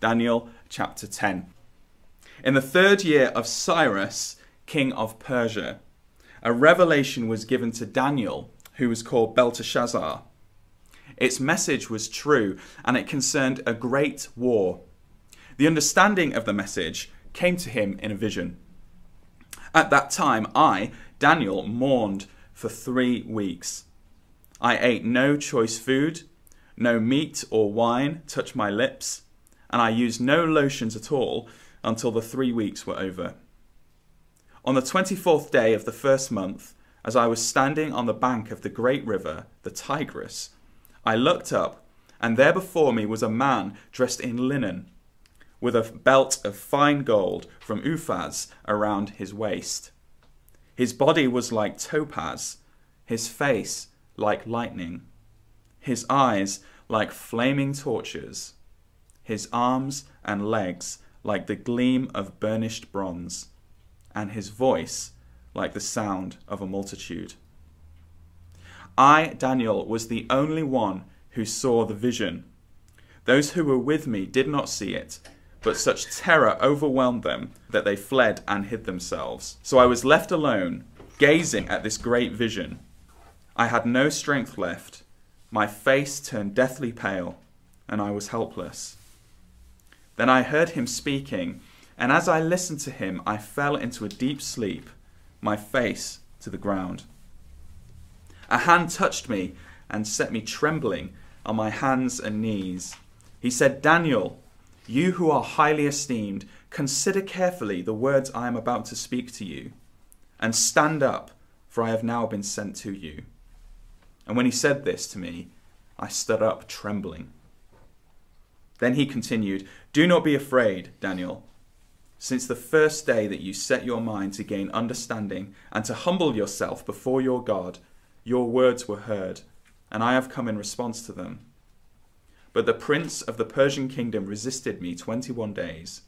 Daniel chapter 10. In the third year of Cyrus, king of Persia, a revelation was given to Daniel, who was called Belteshazzar. Its message was true, and it concerned a great war. The understanding of the message came to him in a vision. At that time, I, Daniel, mourned for three weeks. I ate no choice food, no meat or wine touched my lips, and I used no lotions at all until the three weeks were over. On the 24th day of the first month, as I was standing on the bank of the great river, the Tigris, I looked up, and there before me was a man dressed in linen, with a belt of fine gold from Uphaz around his waist. His body was like topaz, his face like lightning, his eyes like flaming torches, his arms and legs like the gleam of burnished bronze, and his voice like the sound of a multitude. I, Daniel, was the only one who saw the vision. Those who were with me did not see it, but such terror overwhelmed them that they fled and hid themselves. So I was left alone, gazing at this great vision. I had no strength left. My face turned deathly pale, and I was helpless. Then I heard him speaking, and as I listened to him, I fell into a deep sleep, my face to the ground. A hand touched me and set me trembling on my hands and knees. He said, Daniel, you who are highly esteemed, consider carefully the words I am about to speak to you, and stand up, for I have now been sent to you. And when he said this to me, I stood up trembling. Then he continued, Do not be afraid, Daniel. Since the first day that you set your mind to gain understanding and to humble yourself before your God, your words were heard, and I have come in response to them. But the prince of the Persian kingdom resisted me twenty one days.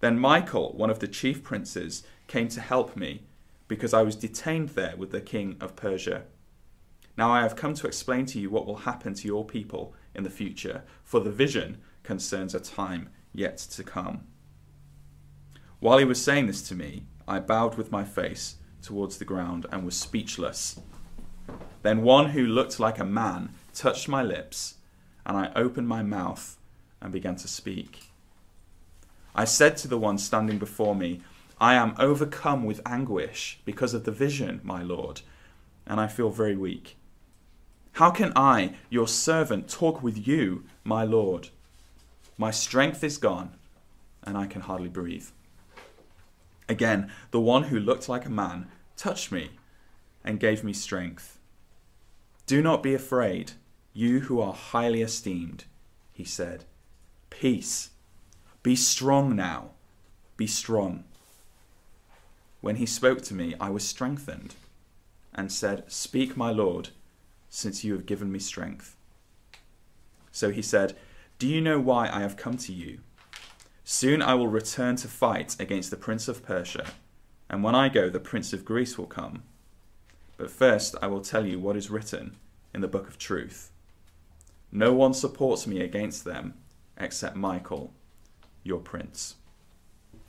Then Michael, one of the chief princes, came to help me, because I was detained there with the king of Persia. Now I have come to explain to you what will happen to your people in the future, for the vision concerns a time yet to come. While he was saying this to me, I bowed with my face towards the ground and was speechless. Then one who looked like a man touched my lips, and I opened my mouth and began to speak. I said to the one standing before me, I am overcome with anguish because of the vision, my Lord, and I feel very weak. How can I, your servant, talk with you, my Lord? My strength is gone, and I can hardly breathe. Again, the one who looked like a man touched me and gave me strength. Do not be afraid, you who are highly esteemed, he said. Peace. Be strong now. Be strong. When he spoke to me, I was strengthened and said, Speak, my Lord, since you have given me strength. So he said, Do you know why I have come to you? Soon I will return to fight against the prince of Persia, and when I go, the prince of Greece will come. But first I will tell you what is written in the book of truth. No one supports me against them except Michael, your prince.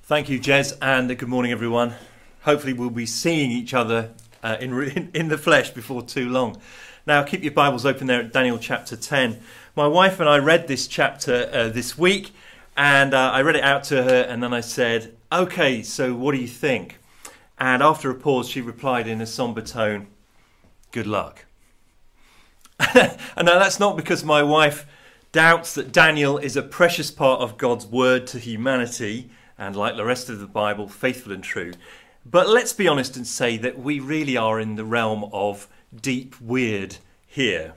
Thank you, Jez, and good morning, everyone. Hopefully, we'll be seeing each other uh, in, in the flesh before too long. Now, keep your Bibles open there at Daniel chapter 10. My wife and I read this chapter uh, this week, and uh, I read it out to her, and then I said, Okay, so what do you think? And after a pause, she replied in a somber tone, Good luck. and now that's not because my wife doubts that Daniel is a precious part of God's word to humanity, and like the rest of the Bible, faithful and true. But let's be honest and say that we really are in the realm of deep weird here.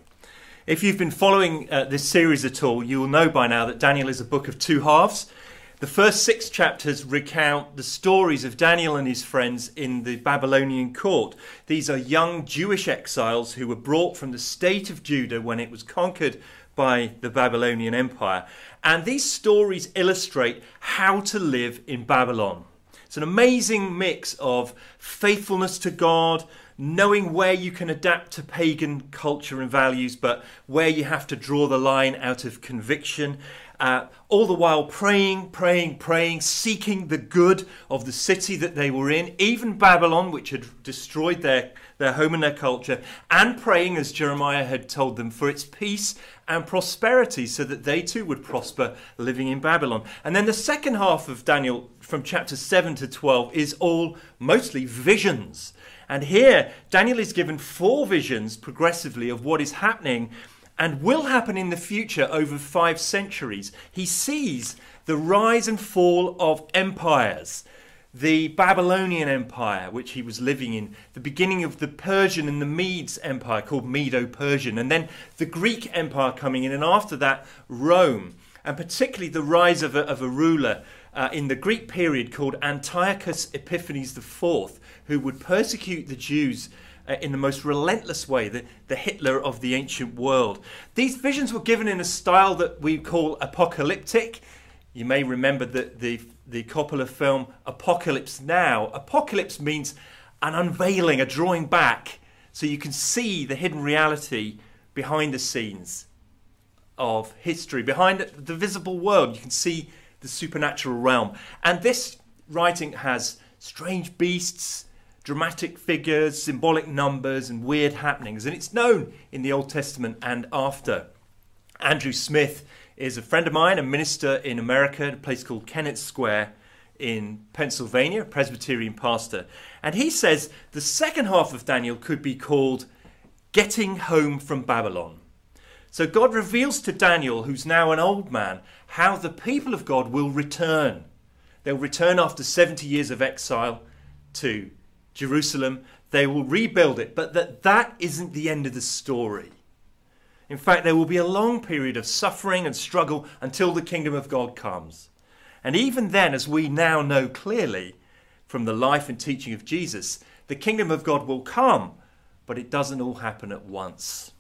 If you've been following uh, this series at all, you will know by now that Daniel is a book of two halves. The first six chapters recount the stories of Daniel and his friends in the Babylonian court. These are young Jewish exiles who were brought from the state of Judah when it was conquered by the Babylonian Empire. And these stories illustrate how to live in Babylon. It's an amazing mix of faithfulness to God, knowing where you can adapt to pagan culture and values, but where you have to draw the line out of conviction, uh, all the while praying, praying, praying, seeking the good of the city that they were in, even Babylon, which had destroyed their, their home and their culture, and praying, as Jeremiah had told them, for its peace and prosperity, so that they too would prosper living in Babylon. And then the second half of Daniel, from chapter 7 to 12, is all mostly visions. And here, Daniel is given four visions progressively of what is happening and will happen in the future over five centuries. He sees the rise and fall of empires. The Babylonian Empire, which he was living in, the beginning of the Persian and the Medes Empire, called Medo Persian, and then the Greek Empire coming in, and after that, Rome, and particularly the rise of a, of a ruler uh, in the Greek period called Antiochus Epiphanes IV, who would persecute the Jews uh, in the most relentless way, the, the Hitler of the ancient world. These visions were given in a style that we call apocalyptic. You may remember the, the, the Coppola film Apocalypse Now. Apocalypse means an unveiling, a drawing back, so you can see the hidden reality behind the scenes of history, behind the visible world. You can see the supernatural realm. And this writing has strange beasts, dramatic figures, symbolic numbers, and weird happenings. And it's known in the Old Testament and after. Andrew Smith is a friend of mine, a minister in America, in a place called Kennett Square in Pennsylvania, a Presbyterian pastor. And he says the second half of Daniel could be called Getting Home from Babylon. So God reveals to Daniel, who's now an old man, how the people of God will return. They'll return after 70 years of exile to Jerusalem. They will rebuild it, but that that isn't the end of the story. In fact, there will be a long period of suffering and struggle until the kingdom of God comes. And even then, as we now know clearly from the life and teaching of Jesus, the kingdom of God will come, but it doesn't all happen at once.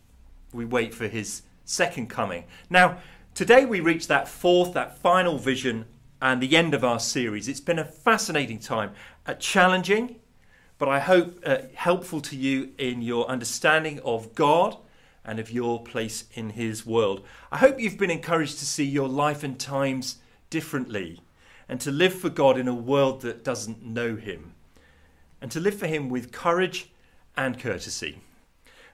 We wait for his second coming. Now, today we reach that fourth, that final vision, and the end of our series. It's been a fascinating time, a challenging, but I hope uh, helpful to you in your understanding of God and of your place in His world. I hope you've been encouraged to see your life and times differently and to live for God in a world that doesn't know Him and to live for Him with courage and courtesy.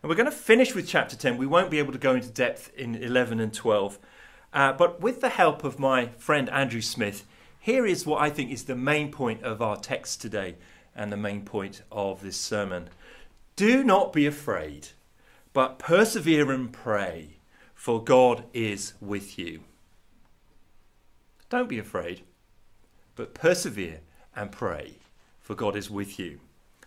And we're going to finish with chapter 10. We won't be able to go into depth in 11 and 12. Uh, but with the help of my friend Andrew Smith, here is what I think is the main point of our text today and the main point of this sermon. Do not be afraid, but persevere and pray, for God is with you. Don't be afraid, but persevere and pray, for God is with you.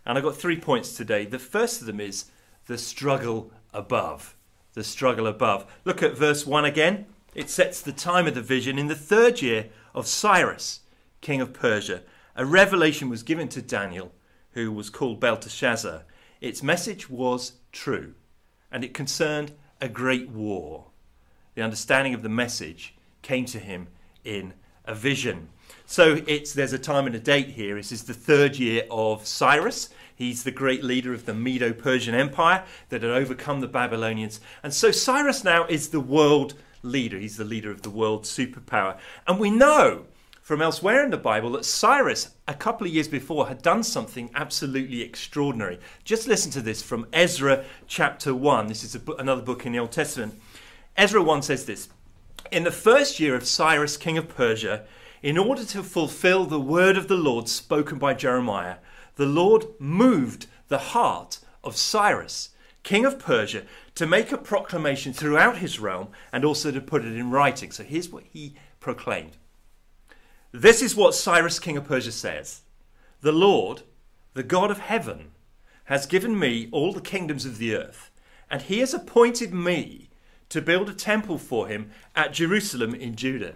And I've got three points today. The first of them is the struggle above. The struggle above. Look at verse 1 again. It sets the time of the vision. In the third year of Cyrus, king of Persia, a revelation was given to Daniel, who was called Belteshazzar. Its message was true, and it concerned a great war. The understanding of the message came to him in a vision. So it's there's a time and a date here. This is the third year of Cyrus. He's the great leader of the Medo Persian Empire that had overcome the Babylonians. And so Cyrus now is the world leader. He's the leader of the world superpower. And we know from elsewhere in the Bible that Cyrus, a couple of years before, had done something absolutely extraordinary. Just listen to this from Ezra chapter 1. This is another book in the Old Testament. Ezra 1 says this In the first year of Cyrus, king of Persia, in order to fulfill the word of the Lord spoken by Jeremiah, the Lord moved the heart of Cyrus, king of Persia, to make a proclamation throughout his realm and also to put it in writing. So here's what he proclaimed. This is what Cyrus, king of Persia, says The Lord, the God of heaven, has given me all the kingdoms of the earth, and he has appointed me to build a temple for him at Jerusalem in Judah.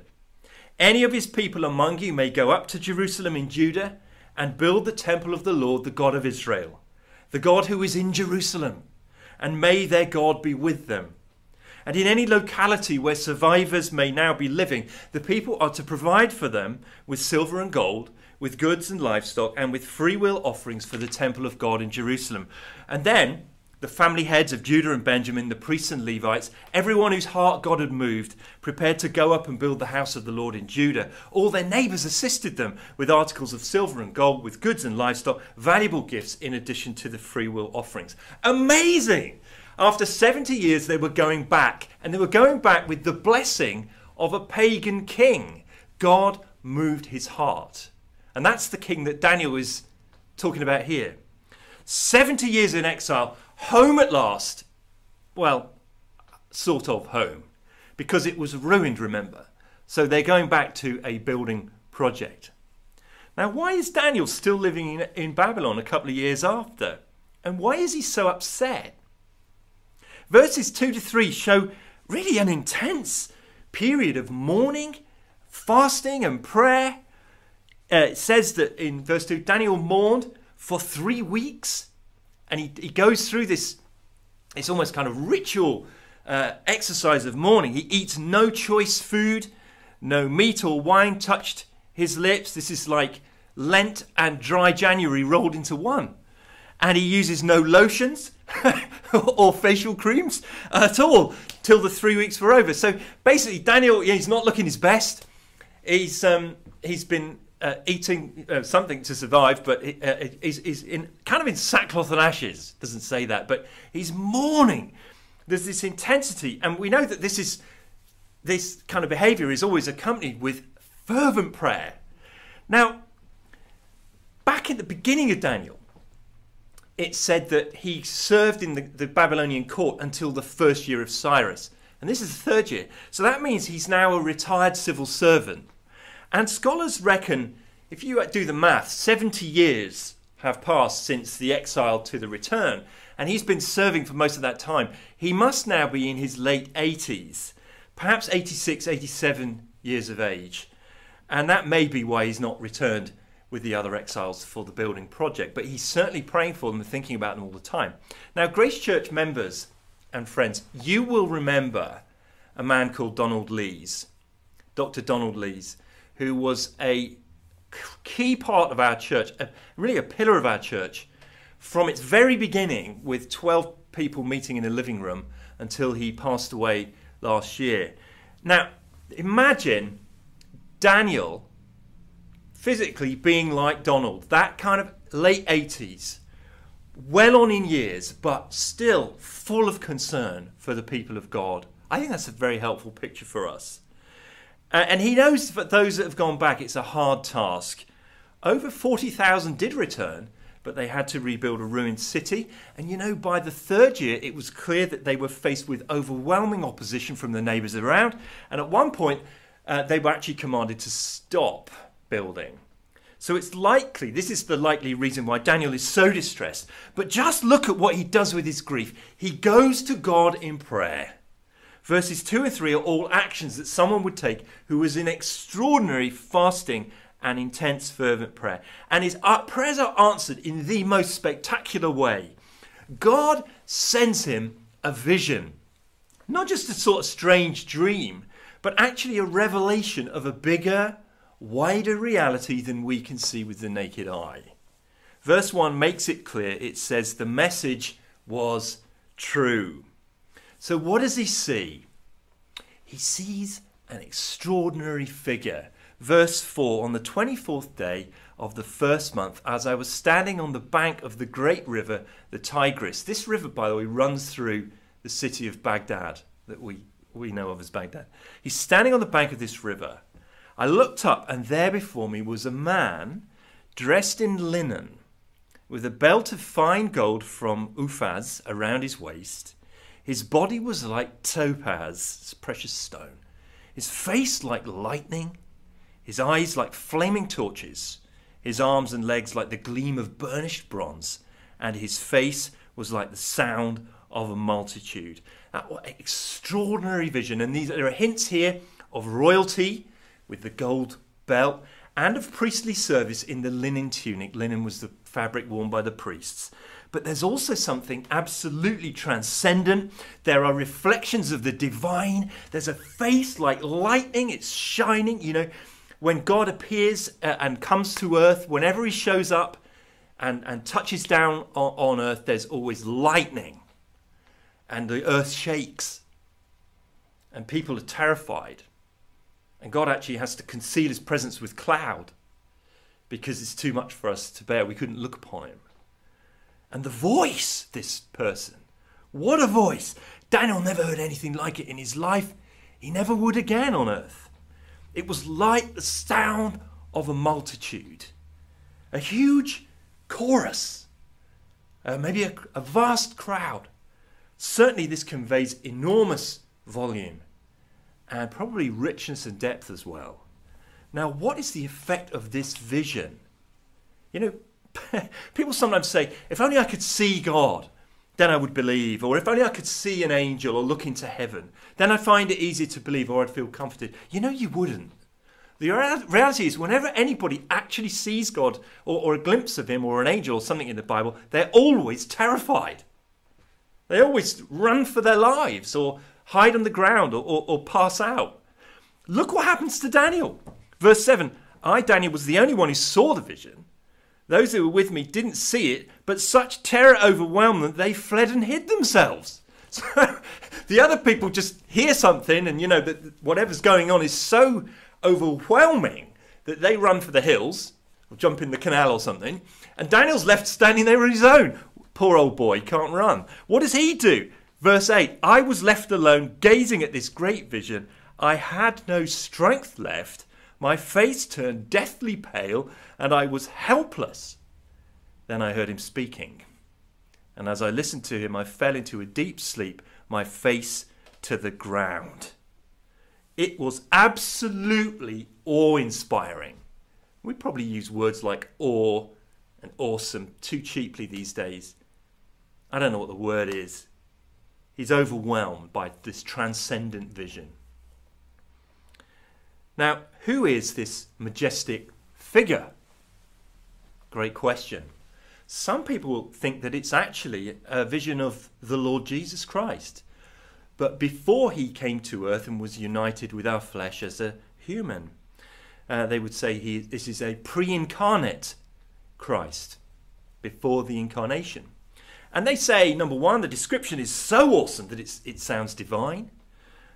Any of his people among you may go up to Jerusalem in Judah and build the temple of the Lord, the God of Israel, the God who is in Jerusalem, and may their God be with them and in any locality where survivors may now be living, the people are to provide for them with silver and gold, with goods and livestock, and with free will offerings for the temple of God in Jerusalem. And then the family heads of Judah and Benjamin, the priests and Levites, everyone whose heart God had moved, prepared to go up and build the house of the Lord in Judah. All their neighbors assisted them with articles of silver and gold, with goods and livestock, valuable gifts in addition to the free will offerings. Amazing! After 70 years, they were going back, and they were going back with the blessing of a pagan king. God moved his heart. And that's the king that Daniel is talking about here. 70 years in exile, home at last. Well, sort of home, because it was ruined, remember. So they're going back to a building project. Now, why is Daniel still living in, in Babylon a couple of years after? And why is he so upset? Verses 2 to 3 show really an intense period of mourning, fasting, and prayer. Uh, it says that in verse 2 Daniel mourned for three weeks. And he, he goes through this, it's almost kind of ritual uh, exercise of mourning. He eats no choice food, no meat or wine touched his lips. This is like Lent and dry January rolled into one. And he uses no lotions or facial creams at all till the three weeks were over. So basically, Daniel, he's not looking his best. He's um, he's been uh, eating uh, something to survive, but uh, he's, he's in kind of in sackcloth and ashes. Doesn't say that, but he's mourning. There's this intensity, and we know that this is this kind of behaviour is always accompanied with fervent prayer. Now, back at the beginning of Daniel, it said that he served in the, the Babylonian court until the first year of Cyrus. And this is the third year. So that means he's now a retired civil servant. And scholars reckon, if you do the math, 70 years have passed since the exile to the return, and he's been serving for most of that time. He must now be in his late 80s, perhaps 86, 87 years of age. And that may be why he's not returned with the other exiles for the building project, but he's certainly praying for them and thinking about them all the time. Now, Grace Church members and friends, you will remember a man called Donald Lees, Dr. Donald Lees who was a key part of our church, a, really a pillar of our church, from its very beginning, with 12 people meeting in a living room until he passed away last year. Now, imagine Daniel physically being like Donald, that kind of late 80s, well on in years, but still full of concern for the people of God. I think that's a very helpful picture for us. Uh, and he knows that those that have gone back, it's a hard task. Over 40,000 did return, but they had to rebuild a ruined city. And you know, by the third year, it was clear that they were faced with overwhelming opposition from the neighbours around. And at one point, uh, they were actually commanded to stop building. So it's likely, this is the likely reason why Daniel is so distressed. But just look at what he does with his grief. He goes to God in prayer. Verses 2 and 3 are all actions that someone would take who was in extraordinary fasting and intense fervent prayer. And his uh, prayers are answered in the most spectacular way. God sends him a vision, not just a sort of strange dream, but actually a revelation of a bigger, wider reality than we can see with the naked eye. Verse 1 makes it clear it says the message was true. So, what does he see? He sees an extraordinary figure. Verse 4 On the 24th day of the first month, as I was standing on the bank of the great river, the Tigris. This river, by the way, runs through the city of Baghdad that we, we know of as Baghdad. He's standing on the bank of this river. I looked up, and there before me was a man dressed in linen, with a belt of fine gold from Uphaz around his waist his body was like topaz, precious stone. His face like lightning. His eyes like flaming torches. His arms and legs like the gleam of burnished bronze. And his face was like the sound of a multitude. That extraordinary vision. And these, there are hints here of royalty with the gold belt and of priestly service in the linen tunic. Linen was the fabric worn by the priests but there's also something absolutely transcendent. There are reflections of the divine. There's a face like lightning, it's shining. You know, when God appears uh, and comes to earth, whenever he shows up and, and touches down on, on earth, there's always lightning. and the earth shakes, and people are terrified, and God actually has to conceal his presence with cloud because it's too much for us to bear. We couldn't look upon him. And the voice, this person, what a voice! Daniel never heard anything like it in his life. He never would again on earth. It was like the sound of a multitude, a huge chorus, uh, maybe a, a vast crowd. Certainly, this conveys enormous volume and probably richness and depth as well. Now, what is the effect of this vision? You know, people sometimes say, if only I could see God, then I would believe. Or if only I could see an angel or look into heaven, then I'd find it easier to believe or I'd feel comforted. You know, you wouldn't. The reality is, whenever anybody actually sees God or, or, a glimpse of Him or an angel or something in the Bible, they're always terrified. They always run for their lives or hide on the ground or, or, or pass out. Look what happens to Daniel. Verse 7 I, Daniel, was the only one who saw the vision. Those who were with me didn't see it, but such terror overwhelmed them they fled and hid themselves. So the other people just hear something, and you know that whatever's going on is so overwhelming that they run for the hills or jump in the canal or something. And Daniel's left standing there on his own. Poor old boy, can't run. What does he do? Verse 8 I was left alone, gazing at this great vision. I had no strength left my face turned deathly pale, and I was helpless. Then I heard him speaking. And as I listened to him, I fell into a deep sleep, my face to the ground. It was absolutely awe inspiring. We probably use words like awe and awesome too cheaply these days. I don't know what the word is. He's overwhelmed by this transcendent vision. Now, who is this majestic figure? Great question. Some people think that it's actually a vision of the Lord Jesus Christ. But before he came to earth and was united with our flesh as a human, uh, they would say he, this is a pre incarnate Christ before the incarnation. And they say, number one, the description is so awesome that it sounds divine.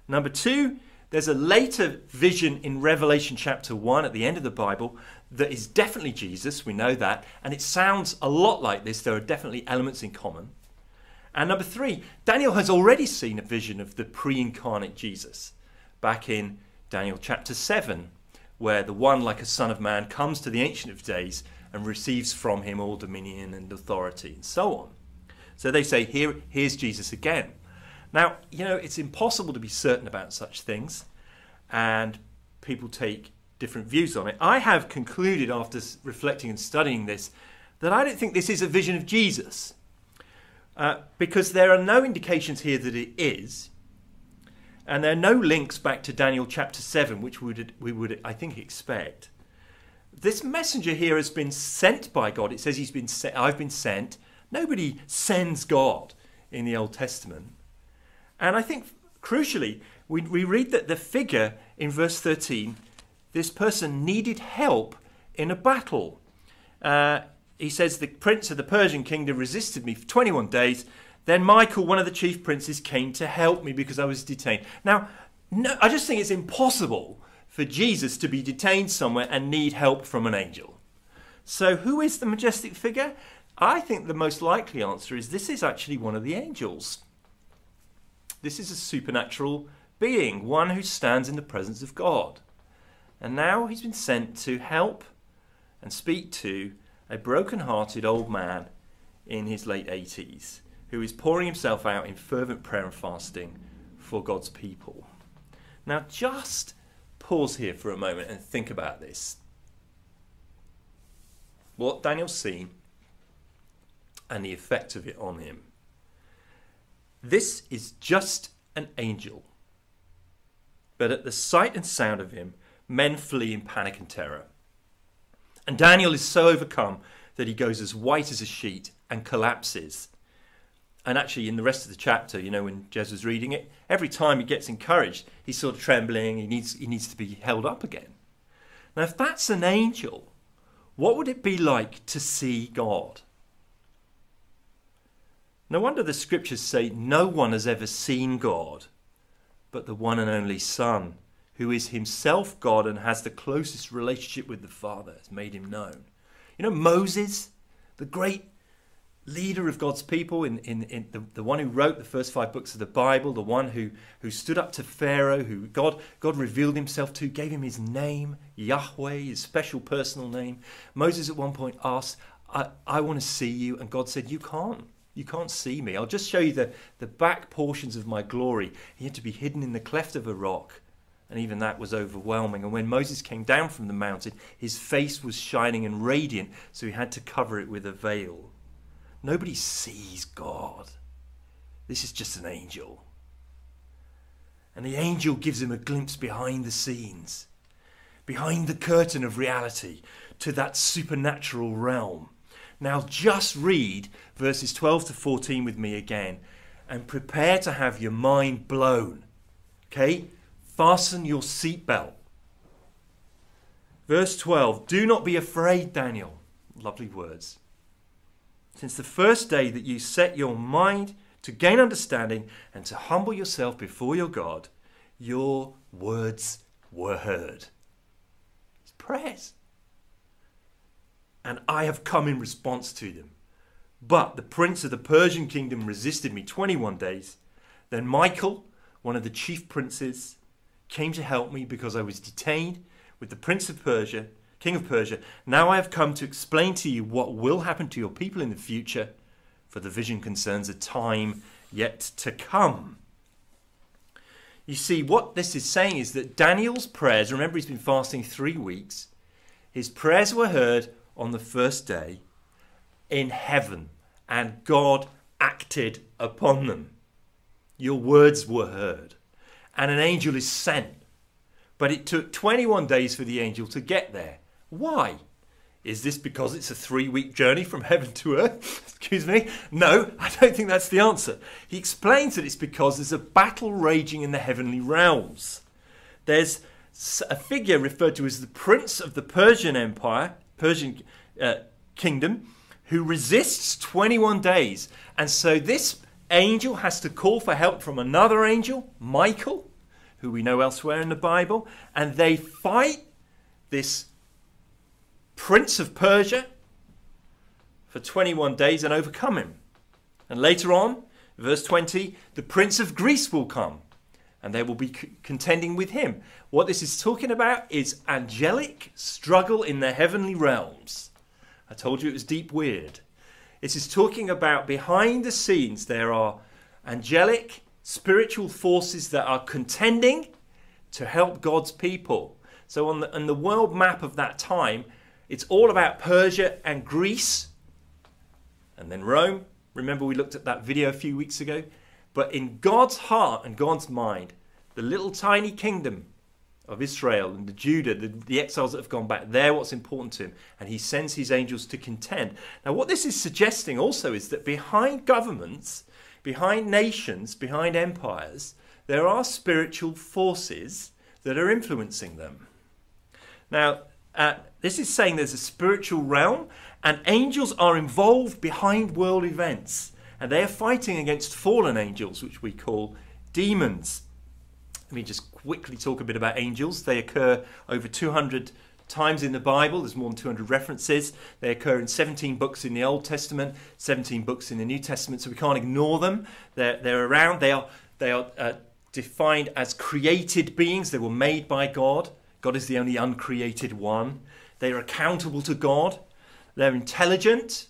Number two, there's a later vision in Revelation chapter 1 at the end of the Bible that is definitely Jesus, we know that, and it sounds a lot like this. There are definitely elements in common. And number three, Daniel has already seen a vision of the pre incarnate Jesus back in Daniel chapter 7, where the one like a son of man comes to the Ancient of Days and receives from him all dominion and authority and so on. So they say, Here, here's Jesus again. Now, you know, it's impossible to be certain about such things, and people take different views on it. I have concluded after reflecting and studying this that I don't think this is a vision of Jesus, uh, because there are no indications here that it is, and there are no links back to Daniel chapter 7, which we would, we would I think, expect. This messenger here has been sent by God. It says he's been sent, I've been sent. Nobody sends God in the Old Testament. And I think, crucially, we, we read that the figure in verse 13, this person needed help in a battle. Uh, he says, The prince of the Persian kingdom resisted me for 21 days. Then Michael, one of the chief princes, came to help me because I was detained. Now, no, I just think it's impossible for Jesus to be detained somewhere and need help from an angel. So, who is the majestic figure? I think the most likely answer is this is actually one of the angels. This is a supernatural being, one who stands in the presence of God. And now he's been sent to help and speak to a broken hearted old man in his late 80s who is pouring himself out in fervent prayer and fasting for God's people. Now, just pause here for a moment and think about this. What Daniel's seen and the effect of it on him. This is just an angel. But at the sight and sound of him, men flee in panic and terror. And Daniel is so overcome that he goes as white as a sheet and collapses. And actually, in the rest of the chapter, you know, when Jez was reading it, every time he gets encouraged, he's sort of trembling. He needs, he needs to be held up again. Now, if that's an angel, what would it be like to see God? No wonder the scriptures say no one has ever seen God, but the one and only Son, who is himself God and has the closest relationship with the Father, has made him known. You know, Moses, the great leader of God's people, in, in, in the, the one who wrote the first five books of the Bible, the one who, who stood up to Pharaoh, who God, God revealed himself to, gave him his name, Yahweh, his special personal name. Moses at one point asked, I, I want to see you. And God said, You can't. You can't see me. I'll just show you the, the back portions of my glory. He had to be hidden in the cleft of a rock. And even that was overwhelming. And when Moses came down from the mountain, his face was shining and radiant, so he had to cover it with a veil. Nobody sees God. This is just an angel. And the angel gives him a glimpse behind the scenes, behind the curtain of reality, to that supernatural realm. Now, just read verses 12 to 14 with me again and prepare to have your mind blown. Okay? Fasten your seatbelt. Verse 12 Do not be afraid, Daniel. Lovely words. Since the first day that you set your mind to gain understanding and to humble yourself before your God, your words were heard. It's prayers. And I have come in response to them. But the prince of the Persian kingdom resisted me 21 days. Then Michael, one of the chief princes, came to help me because I was detained with the prince of Persia, king of Persia. Now I have come to explain to you what will happen to your people in the future, for the vision concerns a time yet to come. You see, what this is saying is that Daniel's prayers, remember he's been fasting three weeks, his prayers were heard on the first day in heaven, and God acted upon them. Your words were heard, and an angel is sent. But it took 21 days for the angel to get there. Why? Is this because it's a three week journey from heaven to earth? Excuse me? No, I don't think that's the answer. He explains that it's because there's a battle raging in the heavenly realms. There's a figure referred to as the prince of the Persian Empire, Persian uh, kingdom, who resists 21 days. And so this angel has to call for help from another angel, Michael, who we know elsewhere in the Bible, and they fight this prince of Persia for 21 days and overcome him. And later on, verse 20, the prince of Greece will come and they will be contending with him. What this is talking about is angelic struggle in the heavenly realms. I told you it was deep weird. This is talking about behind the scenes, there are angelic spiritual forces that are contending to help God's people. So, on the, on the world map of that time, it's all about Persia and Greece, and then Rome. Remember, we looked at that video a few weeks ago? But in God's heart and God's mind, the little tiny kingdom of Israel and the Judah, the, the, exiles that have gone back, they're what's important to him. And he sends his angels to contend. Now, what this is suggesting also is that behind governments, behind nations, behind empires, there are spiritual forces that are influencing them. Now, uh, this is saying there's a spiritual realm, and angels are involved behind world events. And they are fighting against fallen angels, which we call demons. Let me just quickly talk a bit about angels. They occur over 200 times in the Bible. There's more than 200 references. They occur in 17 books in the Old Testament, 17 books in the New Testament, so we can't ignore them. They're, they're around. They are, they are uh, defined as created beings. They were made by God. God is the only uncreated one. They are accountable to God. They're intelligent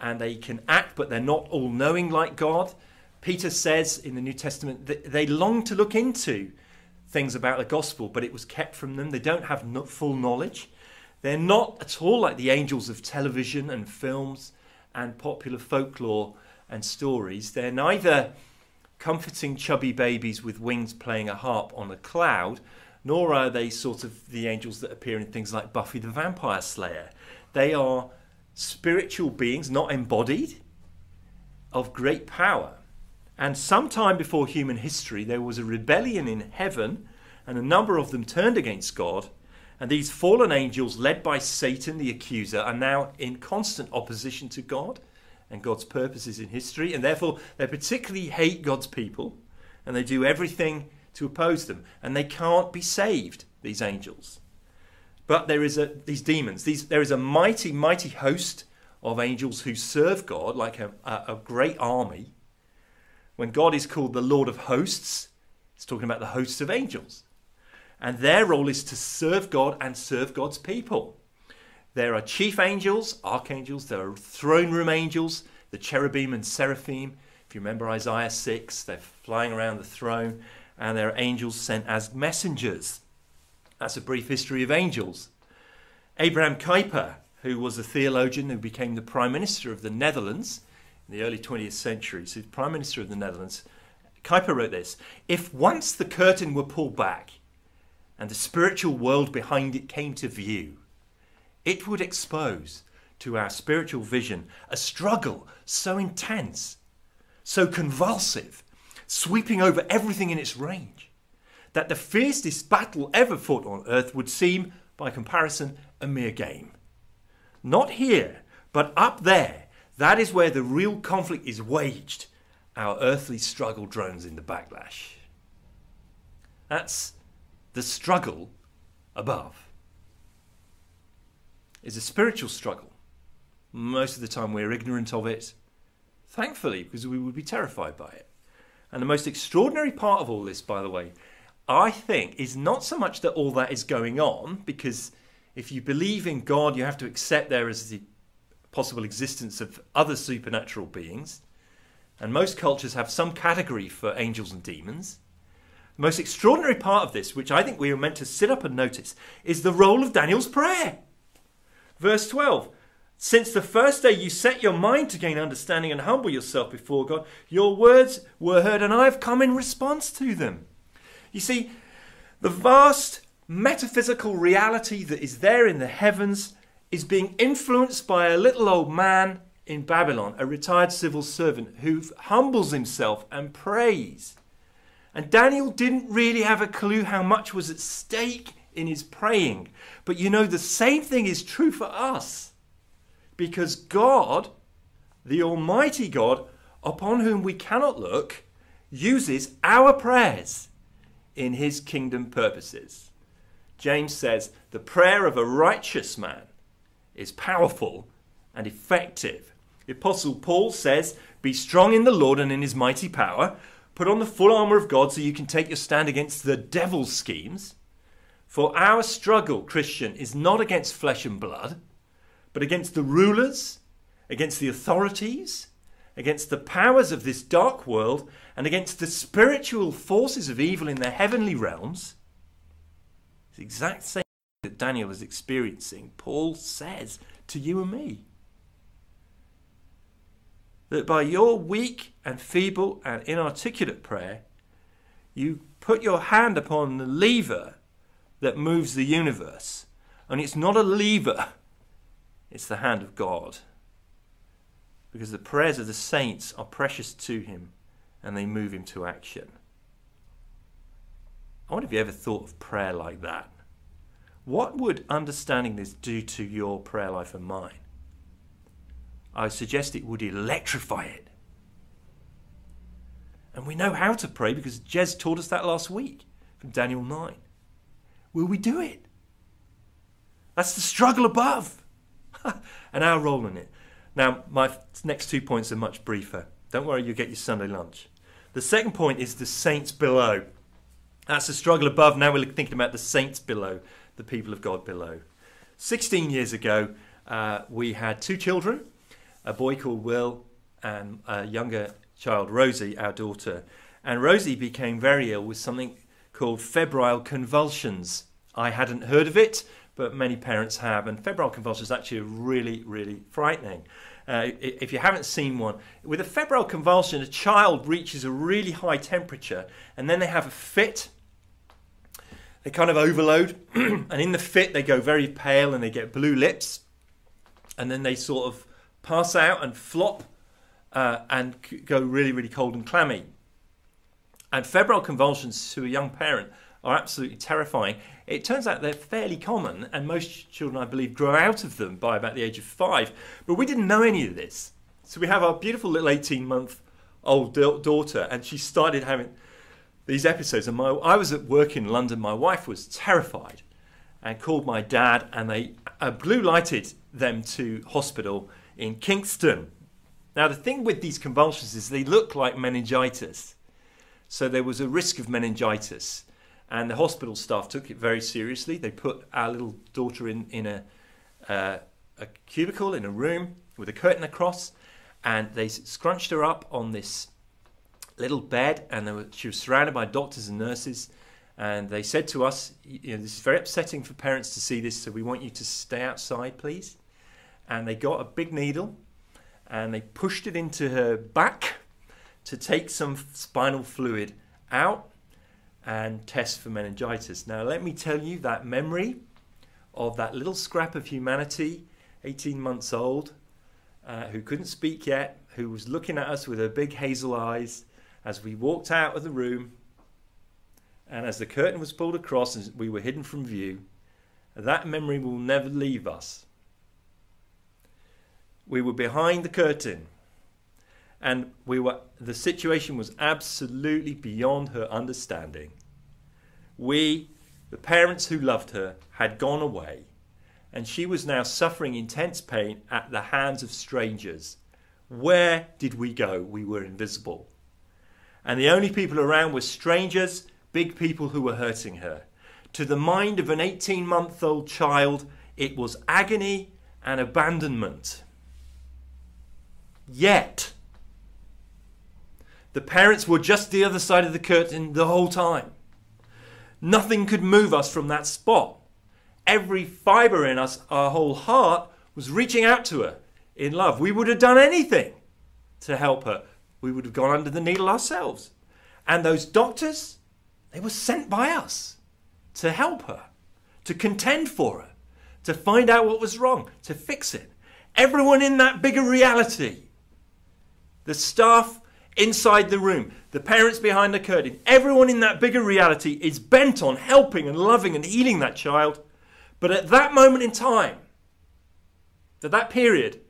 and they can act, but they're not all knowing like God. Peter says in the New Testament that they long to look into things about the gospel, but it was kept from them. They don't have full knowledge. They're not at all like the angels of television and films and popular folklore and stories. They're neither comforting chubby babies with wings playing a harp on a cloud, nor are they sort of the angels that appear in things like Buffy the Vampire Slayer. They are spiritual beings, not embodied, of great power. And sometime before human history, there was a rebellion in heaven, and a number of them turned against God. And these fallen angels, led by Satan the accuser, are now in constant opposition to God and God's purposes in history, and therefore they particularly hate God's people, and they do everything to oppose them, and they can't be saved, these angels. But there is a, these demons, these, there is a mighty, mighty host of angels who serve God like a, a, a great army. When God is called the Lord of hosts, it's talking about the hosts of angels. And their role is to serve God and serve God's people. There are chief angels, archangels, there are throne room angels, the cherubim and seraphim. If you remember Isaiah 6, they're flying around the throne, and there are angels sent as messengers. That's a brief history of angels. Abraham Kuyper, who was a theologian who became the Prime Minister of the Netherlands in the early 20th century, so Prime Minister of the Netherlands, Kuyper wrote this If once the curtain were pulled back and the spiritual world behind it came to view, it would expose to our spiritual vision a struggle so intense, so convulsive, sweeping over everything in its range, that the fiercest battle ever fought on earth would seem, by comparison, a mere game. Not here, but up there. That is where the real conflict is waged. Our earthly struggle drones in the backlash. That's the struggle above is a spiritual struggle. Most of the time we're ignorant of it, thankfully, because we would be terrified by it. And the most extraordinary part of all this, by the way, I think, is not so much that all that is going on, because if you believe in God, you have to accept there is the possible existence of other supernatural beings. And most cultures have some category for angels and demons. The most extraordinary part of this, which I think we are meant to sit up and notice, is the role of Daniel's prayer. Verse 12 Since the first day you set your mind to gain understanding and humble yourself before God, your words were heard, and I have come in response to them. You see, the vast metaphysical reality that is there in the heavens is being influenced by a little old man in Babylon, a retired civil servant who humbles himself and prays. And Daniel didn't really have a clue how much was at stake in his praying. But you know, the same thing is true for us. Because God, the Almighty God, upon whom we cannot look, uses our prayers in his kingdom purposes. James says, the prayer of a righteous man is powerful and effective. The Apostle Paul says, Be strong in the Lord and in his mighty power. Put on the full armour of God so you can take your stand against the devil's schemes. For our struggle, Christian, is not against flesh and blood, but against the rulers, against the authorities, against the powers of this dark world, and against the spiritual forces of evil in the heavenly realms. It's the exact same that Daniel is experiencing, Paul says to you and me. That by your weak and feeble and inarticulate prayer, you put your hand upon the lever that moves the universe. And it's not a lever, it's the hand of God. Because the prayers of the saints are precious to him and they move him to action. I wonder if you ever thought of prayer like that. What would understanding this do to your prayer life and mine? I suggest it would electrify it. And we know how to pray because Jez taught us that last week from Daniel 9. Will we do it? That's the struggle above and our role in it. Now, my next two points are much briefer. Don't worry, you'll get your Sunday lunch. The second point is the saints below. That's the struggle above. Now we're thinking about the saints below, the people of God below. 16 years ago, uh, we had two children a boy called Will and a younger child, Rosie, our daughter. And Rosie became very ill with something called febrile convulsions. I hadn't heard of it, but many parents have. And febrile convulsions are actually really, really frightening. Uh, if you haven't seen one, with a febrile convulsion, a child reaches a really high temperature and then they have a fit. They kind of overload, and in the fit, they go very pale and they get blue lips, and then they sort of pass out and flop uh, and go really, really cold and clammy. And febrile convulsions to a young parent are absolutely terrifying. It turns out they're fairly common, and most children, I believe, grow out of them by about the age of five. But we didn't know any of this. So we have our beautiful little 18 month old da- daughter, and she started having these episodes. And my, I was at work in London. My wife was terrified and called my dad, and they uh, blue lighted them to hospital in Kingston. Now, the thing with these convulsions is they look like meningitis. So there was a risk of meningitis. And the hospital staff took it very seriously. They put our little daughter in, in a, uh, a cubicle in a room with a curtain across, and they scrunched her up on this little bed, and were, she was surrounded by doctors and nurses. And they said to us, you know, this is very upsetting for parents to see this, so we want you to stay outside, please. And they got a big needle and they pushed it into her back to take some spinal fluid out and test for meningitis. Now, let me tell you that memory of that little scrap of humanity, 18 months old, uh, who couldn't speak yet, who was looking at us with her big hazel eyes as we walked out of the room, and as the curtain was pulled across and we were hidden from view, that memory will never leave us. We were behind the curtain and we were the situation was absolutely beyond her understanding. We, the parents who loved her, had gone away, and she was now suffering intense pain at the hands of strangers. Where did we go? We were invisible. And the only people around were strangers, big people who were hurting her. To the mind of an 18 month old child, it was agony and abandonment. Yet, the parents were just the other side of the curtain the whole time. Nothing could move us from that spot. Every fibre in us, our whole heart, was reaching out to her in love. We would have done anything to help her. We would have gone under the needle ourselves. And those doctors, they were sent by us to help her, to contend for her, to find out what was wrong, to fix it. Everyone in that bigger reality, the staff inside the room, the parents behind the curtain, everyone in that bigger reality is bent on helping and loving and healing that child. But at that moment in time, at that period,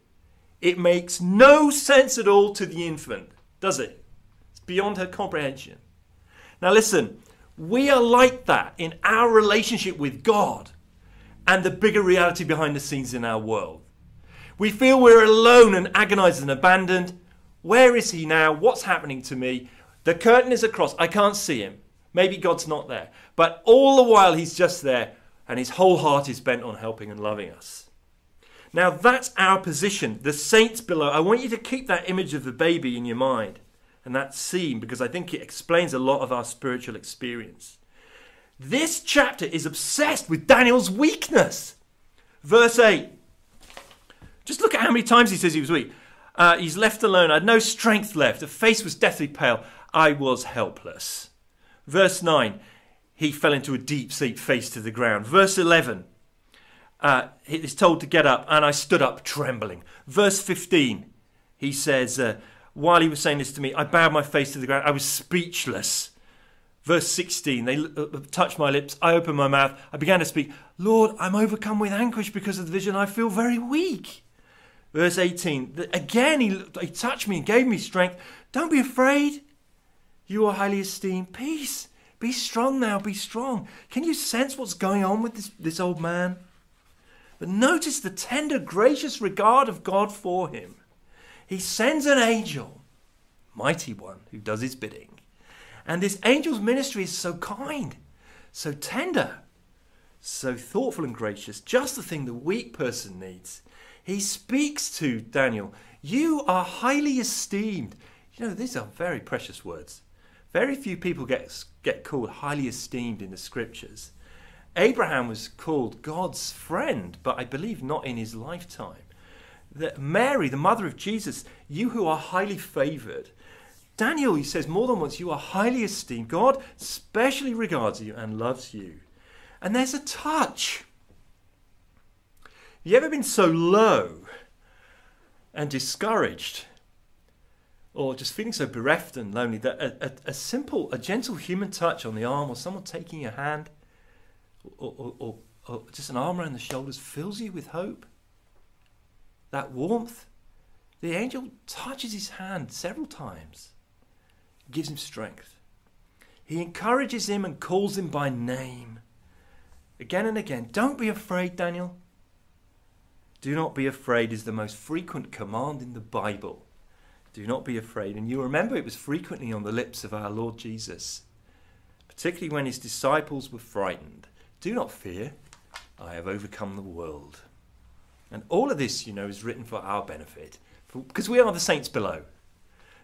it makes no sense at all to the infant, does it? It's beyond her comprehension. Now, listen, we are like that in our relationship with God and the bigger reality behind the scenes in our world. We feel we're alone and agonized and abandoned. Where is he now? What's happening to me? The curtain is across. I can't see him. Maybe God's not there. But all the while, he's just there, and his whole heart is bent on helping and loving us. Now, that's our position. The saints below. I want you to keep that image of the baby in your mind and that scene because I think it explains a lot of our spiritual experience. This chapter is obsessed with Daniel's weakness. Verse 8. Just look at how many times he says he was weak. Uh, he's left alone. I had no strength left. The face was deathly pale. I was helpless. Verse 9, he fell into a deep sleep, face to the ground. Verse 11, uh, he's told to get up, and I stood up trembling. Verse 15, he says, uh, while he was saying this to me, I bowed my face to the ground. I was speechless. Verse 16, they uh, touched my lips. I opened my mouth. I began to speak. Lord, I'm overcome with anguish because of the vision. I feel very weak. Verse 18, again, he, he touched me and gave me strength. Don't be afraid. You are highly esteemed. Peace. Be strong now. Be strong. Can you sense what's going on with this, this old man? But notice the tender, gracious regard of God for him. He sends an angel, mighty one, who does his bidding. And this angel's ministry is so kind, so tender, so thoughtful and gracious, just the thing the weak person needs he speaks to Daniel, You are highly esteemed. You know, these are very precious words. Very few people get, get called highly esteemed in the scriptures. Abraham was called God's friend, but I believe not in his lifetime. That Mary, the mother of Jesus, you who are highly favored. Daniel, he says more than once, you are highly esteemed. God specially regards you and loves you. And there's a touch you ever been so low and discouraged or just feeling so bereft and lonely that a, a, a, simple, a gentle human touch on the arm or someone taking your hand or, or, or, or just an arm around the shoulders fills you with hope? That warmth the angel touches his hand several times, gives him strength. He encourages him and calls him by name. Again and again. Don't be afraid, Daniel. Do not be afraid is the most frequent command in the Bible. Do not be afraid. And you remember it was frequently on the lips of our Lord Jesus, particularly when his disciples were frightened. Do not fear, I have overcome the world. And all of this, you know, is written for our benefit, because we are the saints below.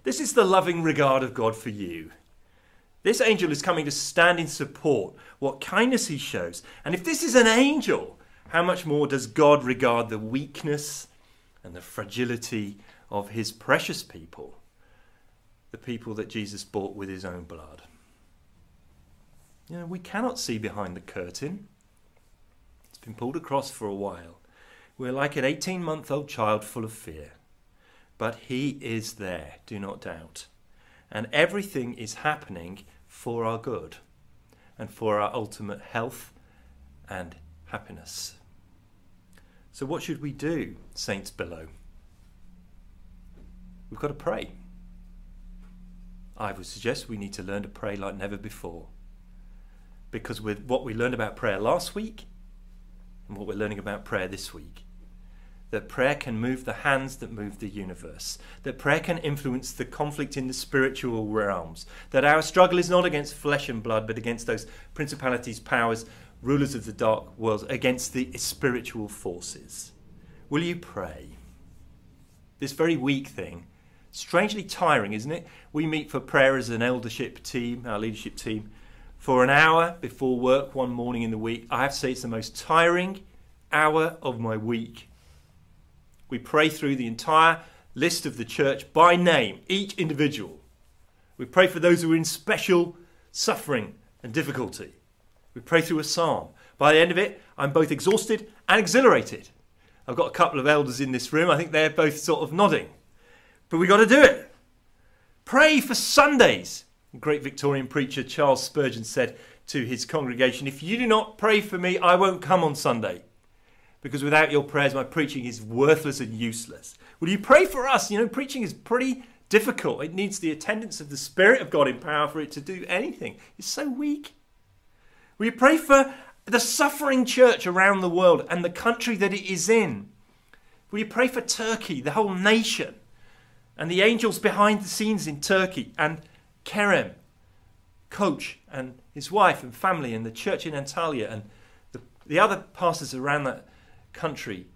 This is the loving regard of God for you. This angel is coming to stand in support, what kindness he shows. And if this is an angel, how much more does God regard the weakness and the fragility of his precious people, the people that Jesus bought with his own blood? You know, we cannot see behind the curtain. It's been pulled across for a while. We're like an 18 month old child full of fear. But he is there, do not doubt. And everything is happening for our good and for our ultimate health and happiness. So, what should we do, saints below? We've got to pray. I would suggest we need to learn to pray like never before. Because with what we learned about prayer last week and what we're learning about prayer this week, that prayer can move the hands that move the universe, that prayer can influence the conflict in the spiritual realms, that our struggle is not against flesh and blood, but against those principalities, powers, rulers of the dark world, against the spiritual forces. Will you pray? This very weak thing, strangely tiring, isn't it? We meet for prayer as an eldership team, our leadership team, for an hour before work one morning in the week. I have to say it's the most tiring hour of my week we pray through the entire list of the church by name, each individual. We pray for those who are in special suffering and difficulty. We pray through a psalm. By the end of it, I'm both exhausted and exhilarated. I've got a couple of elders in this room. I think they're both sort of nodding. But we've got to do it. Pray for Sundays. great Victorian preacher Charles Spurgeon said to his congregation, If you do not pray for me, I won't come on Sunday because without your prayers, my preaching is worthless and useless. Will you pray for us? You know, preaching is pretty difficult. It needs the attendance of the Spirit of God in power for it to do anything. It's so weak. Will you pray for the suffering church around the world and the country that it is in? Will you pray for Turkey, the whole nation, and the angels behind the scenes in Turkey, and Kerem, coach, and his wife and family, and the church in Antalya, and the, the other pastors around that country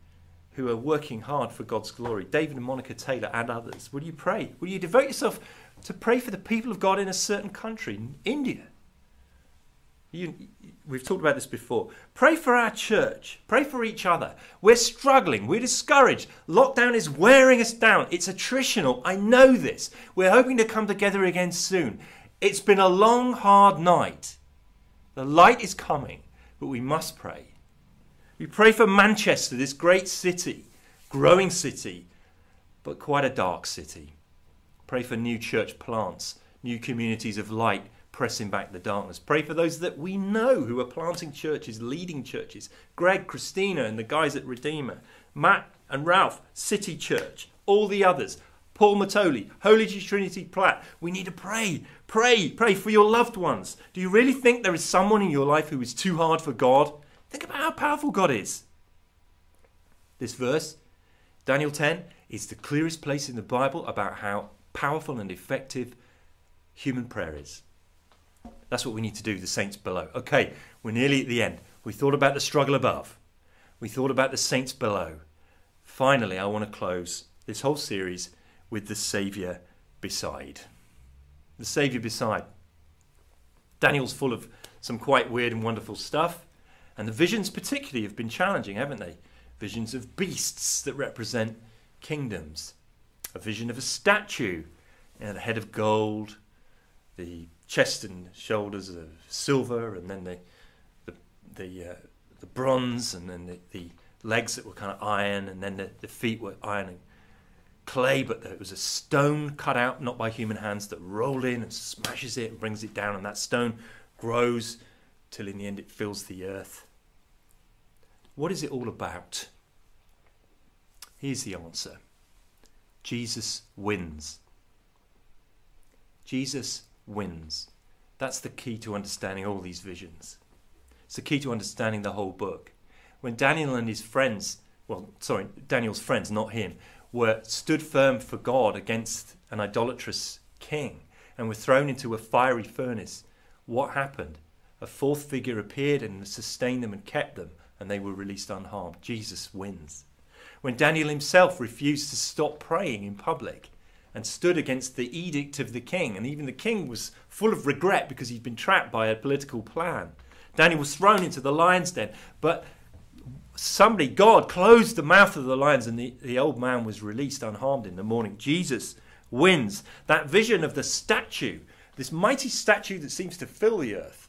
who are working hard for God's glory, David and Monica Taylor and others, will you pray? Will you devote yourself to pray for the people of God in a certain country, India? You, we've talked about this before. Pray for our church. Pray for each other. We're struggling. We're discouraged. Lockdown is wearing us down. It's attritional. I know this. We're hoping to come together again soon. It's been a long, hard night. The light is coming, but we must pray. We pray for Manchester, this great city, growing city, but quite a dark city. Pray for new church plants, new communities of light pressing back the darkness. Pray for those that we know who are planting churches, leading churches. Greg, Christina, and the guys at Redeemer. Matt and Ralph, City Church. All the others. Paul Matoli, Holy Trinity Platt. We need to pray. Pray. Pray for your loved ones. Do you really think there is someone in your life who is too hard for God? Think about how powerful God is. This verse, Daniel 10, is the clearest place in the Bible about how powerful and effective human prayer is. That's what we need to do, the saints below. Okay, we're nearly at the end. We thought about the struggle above, we thought about the saints below. Finally, I want to close this whole series with the Saviour beside. The Saviour beside. Daniel's full of some quite weird and wonderful stuff. And the visions, particularly, have been challenging, haven't they? Visions of beasts that represent kingdoms, a vision of a statue, you know, the head of gold, the chest and shoulders of silver, and then the the the, uh, the bronze, and then the, the legs that were kind of iron, and then the, the feet were iron and clay, but it was a stone cut out, not by human hands, that rolled in and smashes it and brings it down, and that stone grows till in the end it fills the earth. What is it all about? Here's the answer Jesus wins. Jesus wins. That's the key to understanding all these visions. It's the key to understanding the whole book. When Daniel and his friends, well, sorry, Daniel's friends, not him, were stood firm for God against an idolatrous king and were thrown into a fiery furnace, what happened? A fourth figure appeared and sustained them and kept them, and they were released unharmed. Jesus wins. When Daniel himself refused to stop praying in public and stood against the edict of the king, and even the king was full of regret because he'd been trapped by a political plan. Daniel was thrown into the lion's den, but somebody, God, closed the mouth of the lions, and the, the old man was released unharmed in the morning. Jesus wins. That vision of the statue, this mighty statue that seems to fill the earth,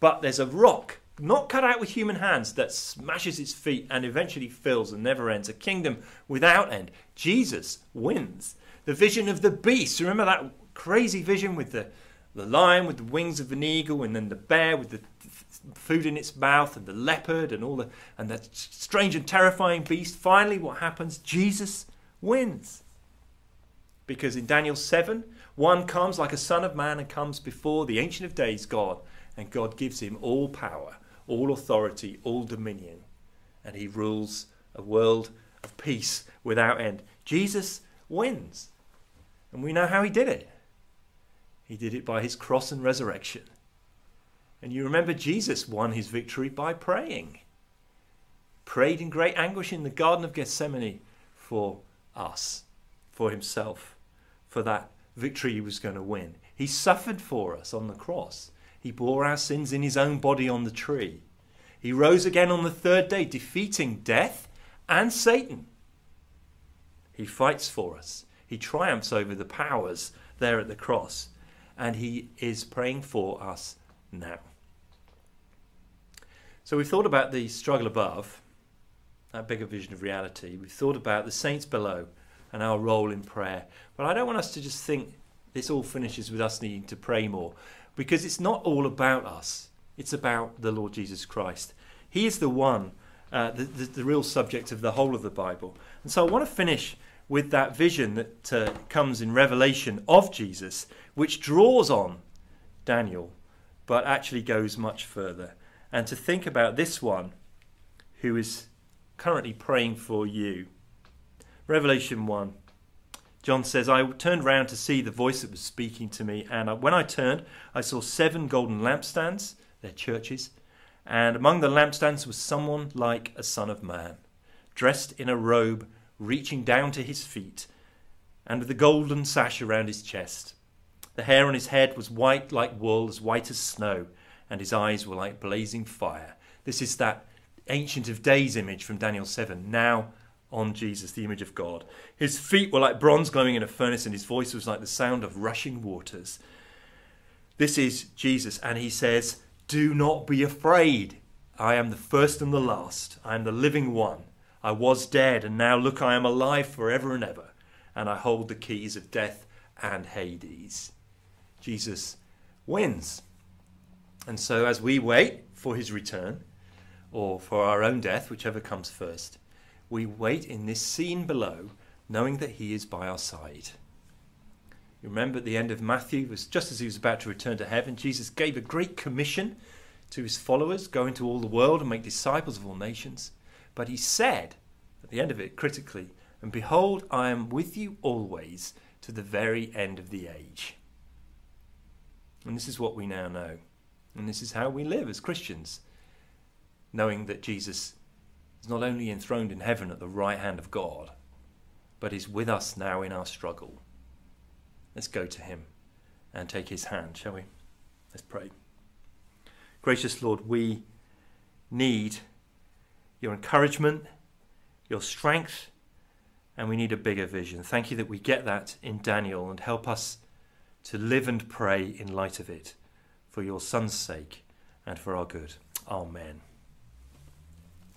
but there's a rock, not cut out with human hands, that smashes its feet and eventually fills and never ends. A kingdom without end. Jesus wins. The vision of the beast. Remember that crazy vision with the, the lion with the wings of an eagle, and then the bear with the food in its mouth, and the leopard, and all the and that strange and terrifying beast. Finally, what happens? Jesus wins. Because in Daniel 7, one comes like a son of man and comes before the Ancient of Days, God, and God gives him all power, all authority, all dominion, and he rules a world of peace without end. Jesus wins. And we know how he did it. He did it by his cross and resurrection. And you remember Jesus won his victory by praying. Prayed in great anguish in the Garden of Gethsemane for us, for himself, for that victory he was going to win. He suffered for us on the cross. He bore our sins in his own body on the tree. He rose again on the third day, defeating death and Satan. He fights for us. He triumphs over the powers there at the cross. And he is praying for us now. So we've thought about the struggle above, that bigger vision of reality. We've thought about the saints below and our role in prayer. But I don't want us to just think this all finishes with us needing to pray more because it's not all about us, it's about the Lord Jesus Christ. He is the one, uh, the, the, the, real subject of the whole of the Bible. And so I want to finish with that vision that uh, comes in Revelation of Jesus, which draws on Daniel, but actually goes much further. And to think about this one who is currently praying for you. Revelation 1. John says, I turned round to see the voice that was speaking to me, and when I turned, I saw seven golden lampstands, they're churches, and among the lampstands was someone like a son of man, dressed in a robe reaching down to his feet, and with a golden sash around his chest. The hair on his head was white like wool, as white as snow, and his eyes were like blazing fire. This is that Ancient of Days image from Daniel 7. Now on Jesus, the image of God. His feet were like bronze glowing in a furnace, and his voice was like the sound of rushing waters. This is Jesus, and he says, Do not be afraid. I am the first and the last. I am the living one. I was dead, and now look, I am alive forever and ever, and I hold the keys of death and Hades. Jesus wins. And so, as we wait for his return, or for our own death, whichever comes first, we wait in this scene below, knowing that He is by our side. You remember at the end of Matthew, was just as he was about to return to heaven, Jesus gave a great commission to his followers go into all the world and make disciples of all nations. But he said, at the end of it, critically, And behold, I am with you always to the very end of the age. And this is what we now know. And this is how we live as Christians, knowing that Jesus is not only enthroned in heaven at the right hand of God, but is with us now in our struggle. Let's go to him and take his hand, shall we? Let's pray. Gracious Lord, we need your encouragement, your strength, and we need a bigger vision. Thank you that we get that in Daniel and help us to live and pray in light of it for your Son's sake and for our good. Amen.